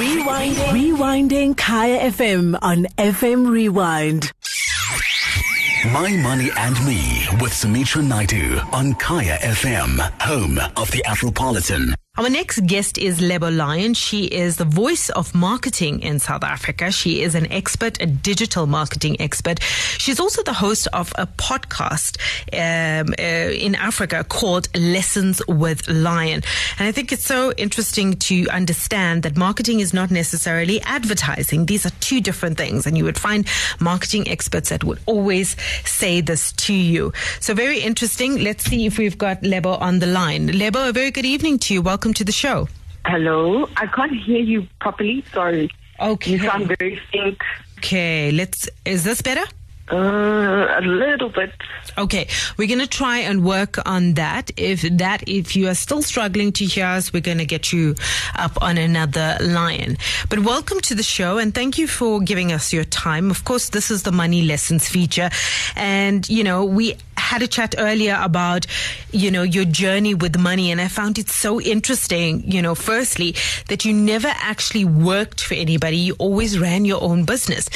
Rewinding. Rewinding Kaya FM on FM Rewind. My Money and Me with Sumitra Naidu on Kaya FM, home of the Afropolitan. Our next guest is Lebo Lion. She is the voice of marketing in South Africa. She is an expert, a digital marketing expert. She's also the host of a podcast um, uh, in Africa called Lessons with Lion. And I think it's so interesting to understand that marketing is not necessarily advertising. These are two different things. And you would find marketing experts that would always say this to you. So very interesting. Let's see if we've got Lebo on the line. Lebo, a very good evening to you. Welcome to the show. Hello, I can't hear you properly. Sorry. Okay. You sound very faint. Okay, let's. Is this better? Uh, a little bit. Okay, we're going to try and work on that. If that, if you are still struggling to hear us, we're going to get you up on another line. But welcome to the show and thank you for giving us your time. Of course, this is the money lessons feature. And, you know, we had a chat earlier about, you know, your journey with money. And I found it so interesting, you know, firstly, that you never actually worked for anybody. You always ran your own business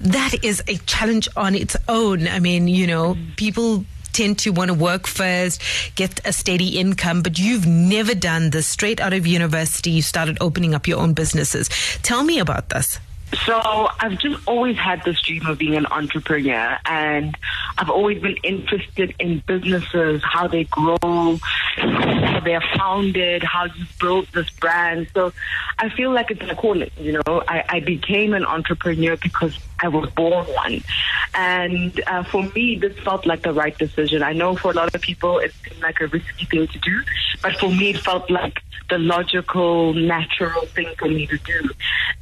that is a challenge on its own. I mean, you know, people tend to want to work first, get a steady income, but you've never done this straight out of university. You started opening up your own businesses. Tell me about this. So I've just always had this dream of being an entrepreneur and I've always been interested in businesses, how they grow, how they're founded, how you build this brand. So I feel like it's a calling, you know. I, I became an entrepreneur because I was born one. And uh, for me, this felt like the right decision. I know for a lot of people it seemed like a risky thing to do, but for me it felt like the logical, natural thing for me to do.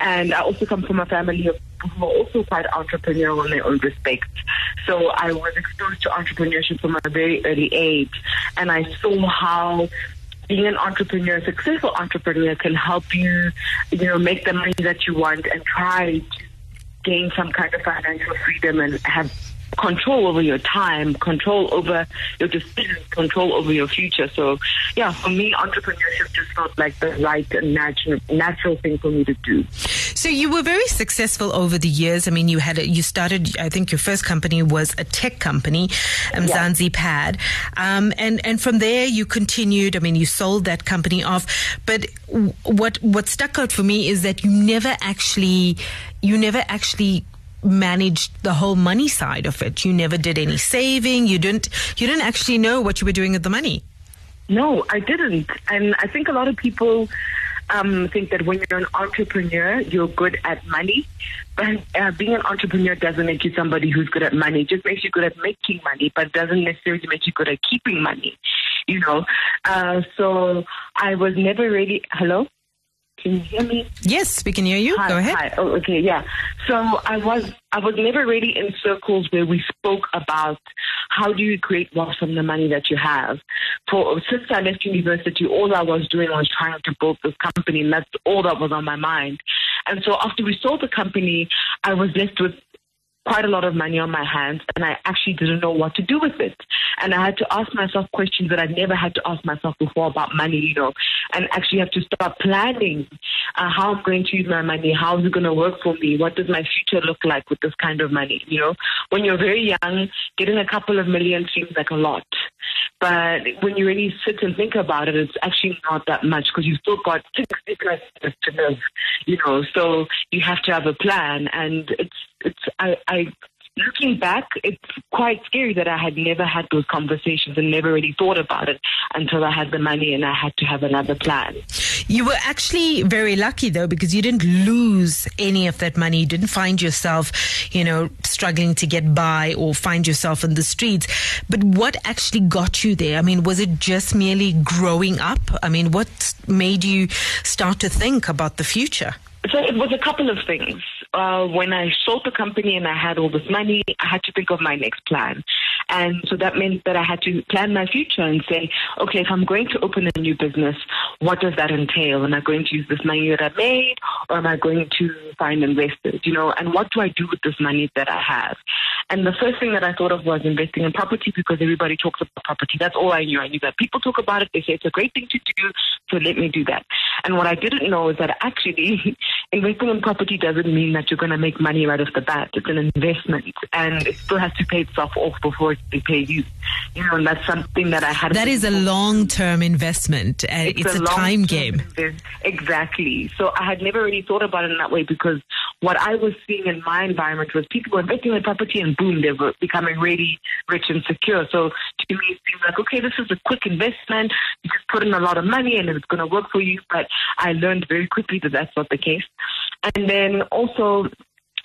And I also come from a family of who are also quite entrepreneurial in their own respect. So I was exposed to entrepreneurship from a very early age, and I saw how being an entrepreneur, a successful entrepreneur, can help you, you know, make the money that you want and try to gain some kind of financial freedom and have control over your time, control over your decisions, control over your future. So, yeah, for me, entrepreneurship just felt like the right and natural, natural thing for me to do. So you were very successful over the years. I mean, you had a, you started. I think your first company was a tech company, um, Yeah. Zanzi Pad, um, and and from there you continued. I mean, you sold that company off. But what what stuck out for me is that you never actually you never actually managed the whole money side of it. You never did any saving. You didn't you didn't actually know what you were doing with the money. No, I didn't. And I think a lot of people um, think that when you're an entrepreneur, you're good at money. But uh, being an entrepreneur doesn't make you somebody who's good at money. It just makes you good at making money, but doesn't necessarily make you good at keeping money. You know, uh, so I was never really. Hello, can you hear me? Yes, we can hear you. Hi, Go ahead. Hi. Oh, okay, yeah. So I was I was never really in circles where we spoke about how do you create wealth from the money that you have. For since I left university, all I was doing was trying to build this company, and that's all that was on my mind. And so after we sold the company, I was left with quite a lot of money on my hands and I actually didn't know what to do with it. And I had to ask myself questions that I'd never had to ask myself before about money, you know, and actually have to start planning uh, how I'm going to use my money, how is it going to work for me, what does my future look like with this kind of money, you know. When you're very young, getting a couple of million seems like a lot. But when you really sit and think about it, it's actually not that much because you've still got 60 plus years to live, you know. So you have to have a plan, and it's it's I, I looking back, it's quite scary that I had never had those conversations and never really thought about it until I had the money and I had to have another plan. You were actually very lucky though because you didn't lose any of that money. You didn't find yourself, you know, struggling to get by or find yourself in the streets. But what actually got you there? I mean, was it just merely growing up? I mean, what made you start to think about the future? So it was a couple of things. Uh, when I sold the company and I had all this money, I had to think of my next plan. And so that meant that I had to plan my future and say, okay, if I'm going to open a new business, what does that entail? Am I going to use this money that I made or am I going to find investors? You know, and what do I do with this money that I have? And the first thing that I thought of was investing in property because everybody talks about property. That's all I knew. I knew that people talk about it. They say it's a great thing to do. So let me do that. And what I didn't know is that actually investing in property doesn't mean that you're going to make money right off the bat. It's an investment and it still has to pay itself off before it pay you. You know, and that's something that I had. That is a long term investment. Uh, it's, it's, a, a time game. Invest- exactly. So I had never really thought about it in that way because what I was seeing in my environment was people investing in property and boom, they were becoming really rich and secure. So to me, it seemed like, okay, this is a quick investment. You just put in a lot of money and it's going to work for you. But I learned very quickly that that's not the case. And then also,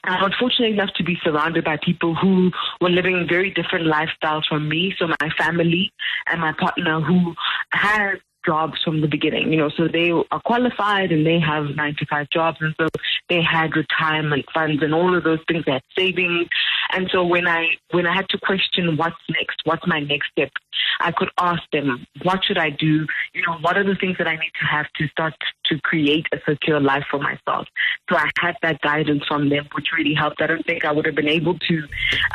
I'm unfortunate enough to be surrounded by people who were living very different lifestyles from me. So my family and my partner who had jobs from the beginning, you know, so they are qualified and they have nine to five jobs. And so they had retirement funds and all of those things. They had savings. And so when I, when I had to question what's next, what's my next step, I could ask them, what should I do? You know, what are the things that I need to have to start to create a secure life for myself? So I had that guidance from them, which really helped. I don't think I would have been able to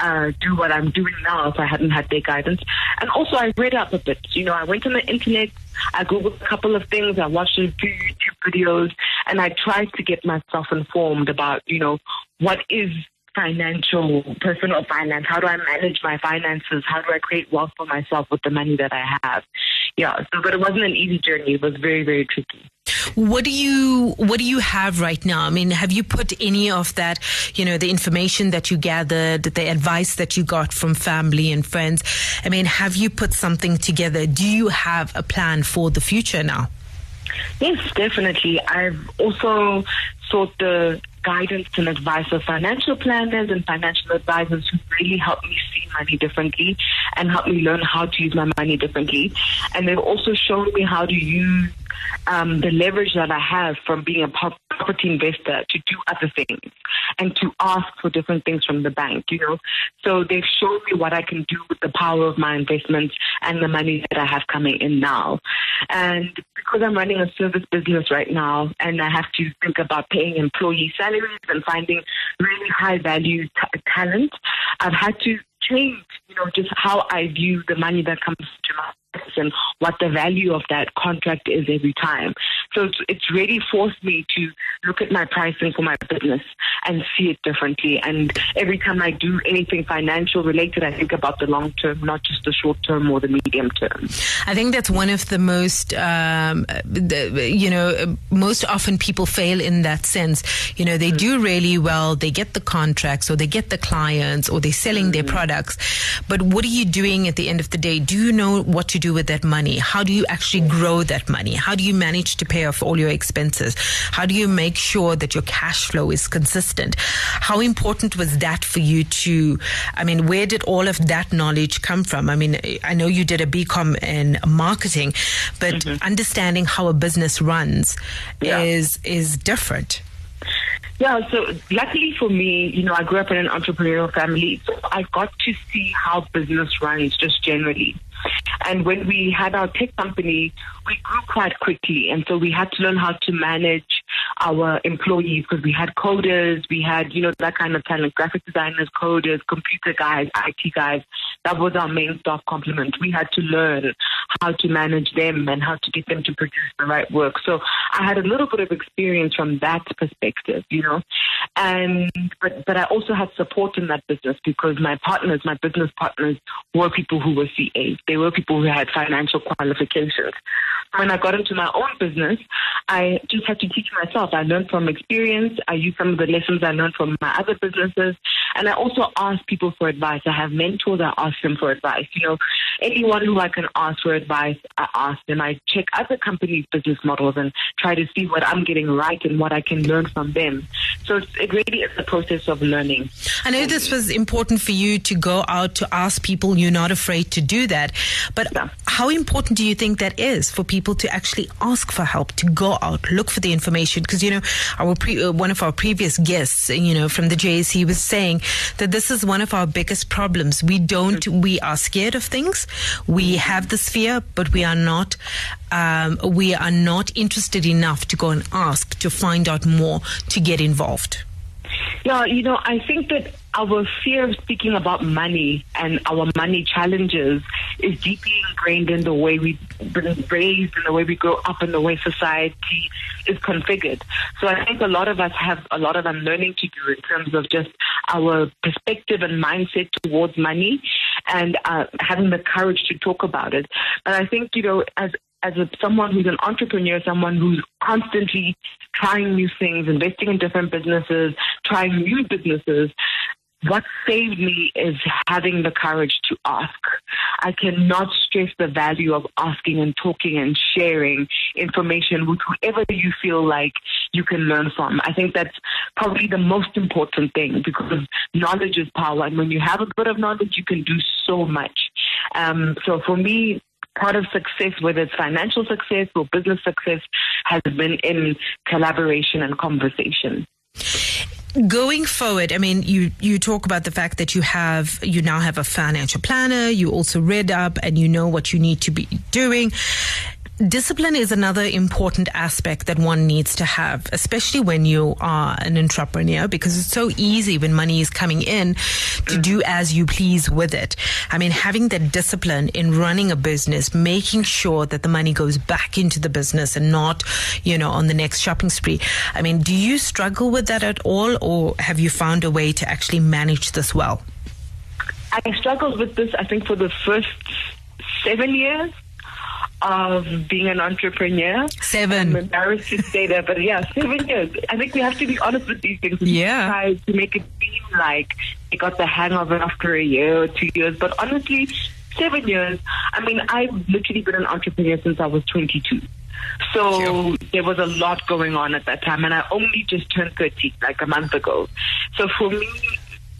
uh, do what I'm doing now if I hadn't had their guidance. And also, I read up a bit. You know, I went on the internet, I googled a couple of things, I watched a few YouTube videos, and I tried to get myself informed about, you know, what is financial, personal finance? How do I manage my finances? How do I create wealth for myself with the money that I have? Yeah, so, but it wasn't an easy journey. It was very, very tricky. What do you what do you have right now? I mean, have you put any of that, you know, the information that you gathered, the advice that you got from family and friends? I mean, have you put something together? Do you have a plan for the future now? Yes, definitely. I've also sought the guidance and advice of financial planners and financial advisors who really helped me see money differently and help me learn how to use my money differently. And they've also shown me how to use um, the leverage that I have from being a property investor to do other things and to ask for different things from the bank, you know. So they've shown me what I can do with the power of my investments and the money that I have coming in now. And because I'm running a service business right now and I have to think about paying employee salaries and finding really high value t- talent, I've had to change, you know, just how I view the money that comes to my and what the value of that contract is every time. So it's, it's really forced me to look at my pricing for my business and see it differently. And every time I do anything financial related, I think about the long term, not just the short term or the medium term. I think that's one of the most, um, the, you know, most often people fail in that sense. You know, they mm-hmm. do really well, they get the contracts or they get the clients or they're selling mm-hmm. their products. But what are you doing at the end of the day? Do you know what to do with that money? How do you actually grow that money? How do you manage to pay off all your expenses? How do you make sure that your cash flow is consistent? How important was that for you to, I mean, where did all of that knowledge come from? I mean, I know you did a BCom in marketing, but mm-hmm. understanding how a business runs yeah. is, is different. Yeah, so luckily for me, you know, I grew up in an entrepreneurial family, so I got to see how business runs just generally. And when we had our tech company, we grew quite quickly. And so we had to learn how to manage our employees because we had coders, we had, you know, that kind of talent, graphic designers, coders, computer guys, IT guys. That was our main staff complement. We had to learn how to manage them and how to get them to produce the right work. So I had a little bit of experience from that perspective, you know. And but but I also had support in that business because my partners, my business partners, were people who were CAs. They were people who had financial qualifications. When I got into my own business, I just had to teach myself. I learned from experience. I use some of the lessons I learned from my other businesses. And I also ask people for advice. I have mentors. I ask them for advice. You know, anyone who I can ask for advice, I ask them. I check other companies' business models and try to see what I'm getting right and what I can learn from them. So it really is a process of learning. I know this was important for you to go out to ask people. You're not afraid to do that. But yeah. how important do you think that is for people to actually ask for help, to go out, look for the information? Because, you know, our pre- uh, one of our previous guests, you know, from the JSE was saying that this is one of our biggest problems. We don't, mm-hmm. we are scared of things. We have this fear, but we are not, um, we are not interested enough to go and ask to find out more, to get involved. Yeah, you know, I think that our fear of speaking about money and our money challenges is deeply ingrained in the way we've been raised, in the way we grow up, in the way society is configured. So I think a lot of us have a lot of unlearning to do in terms of just our perspective and mindset towards money and uh, having the courage to talk about it. But I think, you know, as as a, someone who's an entrepreneur, someone who's constantly trying new things, investing in different businesses, trying new businesses, what saved me is having the courage to ask. I cannot stress the value of asking and talking and sharing information with whoever you feel like you can learn from. I think that's probably the most important thing because knowledge is power. And when you have a bit of knowledge, you can do so much. Um, so for me, part of success, whether it's financial success or business success, has been in collaboration and conversation going forward i mean you you talk about the fact that you have you now have a financial planner you also read up and you know what you need to be doing discipline is another important aspect that one needs to have, especially when you are an entrepreneur, because it's so easy when money is coming in to do as you please with it. I mean, having that discipline in running a business, making sure that the money goes back into the business and not, you know, on the next shopping spree. I mean, do you struggle with that at all, or have you found a way to actually manage this well? I struggled with this, I think, for the first seven years of being an entrepreneur. 7 I'm embarrassed to say that, but yeah, seven years. I think we have to be honest with these things. Yeah. Try to make it seem like we got the hang of it after a year or two years, but honestly, seven years. I mean, I've literally been an entrepreneur since I was 22. So there was a lot going on at that time, and I only just turned 30 like a month ago. So for me,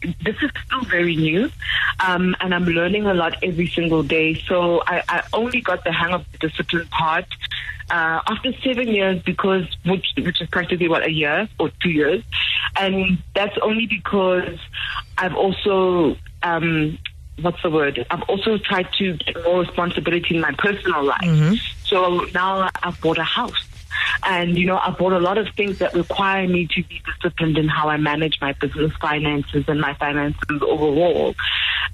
this is still very new, um, and I'm learning a lot every single day. So I, I only got the hang of the discipline part uh, after seven years, because which which is practically what a year or two years, and that's only because I've also. Um, what's the word? I've also tried to get more responsibility in my personal life. Mm-hmm. So now I've bought a house. And, you know, I bought a lot of things that require me to be disciplined in how I manage my business finances and my finances overall.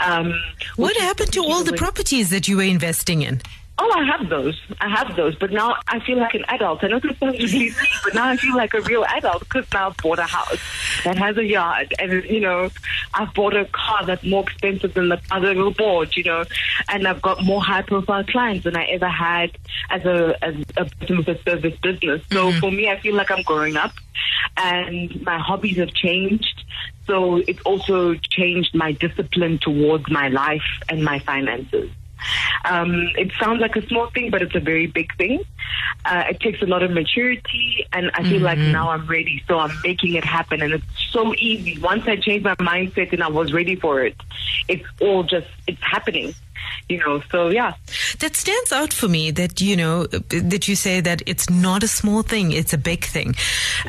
Um, what happened to all the properties that you were investing in? Oh, I have those. I have those. But now I feel like an adult. I know this sounds really but now I feel like a real adult because now I've bought a house that has a yard. And, you know, I've bought a car that's more expensive than the other we bought, you know, and I've got more high profile clients than I ever had as a, as a person with a service business. So mm-hmm. for me, I feel like I'm growing up and my hobbies have changed. So it's also changed my discipline towards my life and my finances. Um, it sounds like a small thing, but it's a very big thing. Uh, it takes a lot of maturity, and I feel mm-hmm. like now I'm ready. So I'm making it happen, and it's so easy. Once I changed my mindset and I was ready for it, it's all just it's happening you know, so yeah. That stands out for me that, you know, that you say that it's not a small thing, it's a big thing.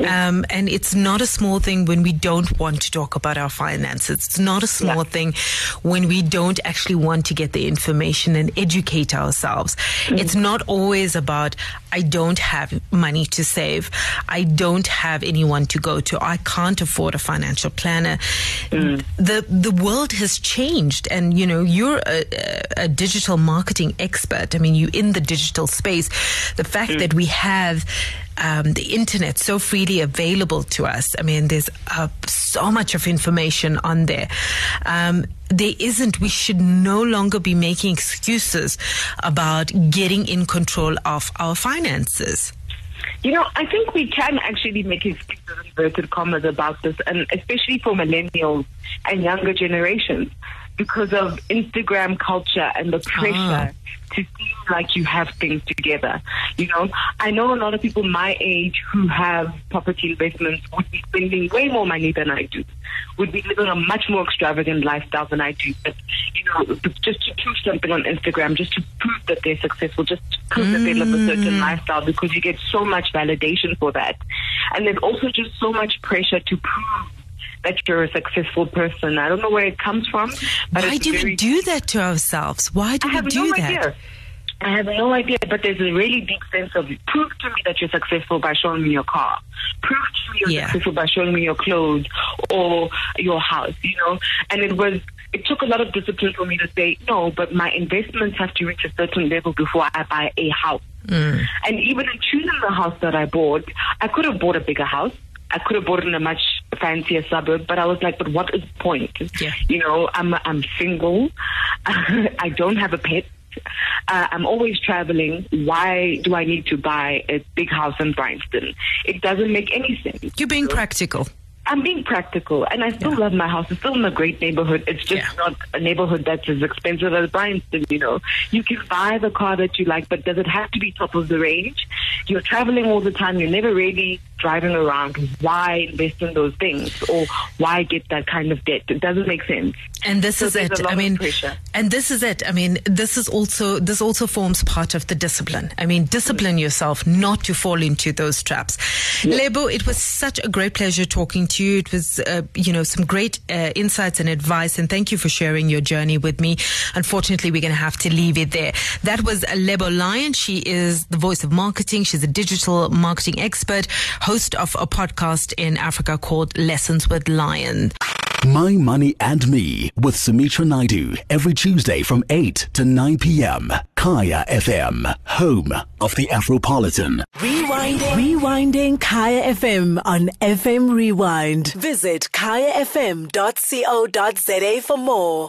Um, and it's not a small thing when we don't want to talk about our finances. It's not a small yeah. thing when we don't actually want to get the information and educate ourselves. Mm-hmm. It's not always about, I don't have money to save. I don't have anyone to go to. I can't afford a financial planner. Mm. The, the world has changed and, you know, you're a, a digital marketing expert. I mean, you in the digital space. The fact mm. that we have um, the internet so freely available to us. I mean, there's uh, so much of information on there. Um, there isn't, we should no longer be making excuses about getting in control of our finances. You know, I think we can actually make excuses inverted commas about this, and especially for millennials and younger generations because of Instagram culture and the pressure ah. to seem like you have things together. You know, I know a lot of people my age who have property investments would be spending way more money than I do, would be living a much more extravagant lifestyle than I do. But, you know, just to prove something on Instagram, just to prove that they're successful, just to prove mm. that they live a certain mm. lifestyle because you get so much validation for that. And there's also just so much pressure to prove that you're a successful person. I don't know where it comes from. But Why do we do that to ourselves? Why do we do no that? Idea. I have no idea, but there's a really deep sense of prove to me that you're successful by showing me your car. Prove to me you're Yeah. successful by showing me your clothes or your house, you know? And it was, it took a lot of discipline for me to say, no, but my investments have to reach a certain level before I buy a house. Mm. And even in choosing the house that I bought, I could have bought a bigger house. I could have bought it in a much fancier suburb, but I was like, but what is the point? Yeah. You know, I'm I'm single. I don't have a pet. Uh, I'm always traveling. Why do I need to buy a big house in Bryanston? It doesn't make any sense. You're being practical. I'm being practical, and I still love my house. It's still in a great neighborhood. It's just Yeah. not a neighborhood that's as expensive as Bryanston. You know, you can buy the car that you like, but does it have to be top of the range? You're traveling all the time. You're never really driving around. Why invest in those things, or why get that kind of debt? It doesn't make sense. And this So is it. I mean, pressure. and this is it. I mean, this is also this also forms part of the discipline. I mean, discipline yourself not to fall into those traps. Lebo, it was such a great pleasure talking to you. It was, uh, you know, some great uh, insights and advice, and thank you for sharing your journey with me. Unfortunately, we're going to have to leave it there. That was Lebo Lion. She is the voice of marketing. She's a digital marketing expert, host of a podcast in Africa called Lessons with Lion. My Money and Me with Sumitra Naidu every Tuesday from 8 to 9 p.m. Kaya FM, home of the Afropolitan. Rewinding. Rewinding Kaya FM on FM Rewind. Visit kayafm.co.za for more.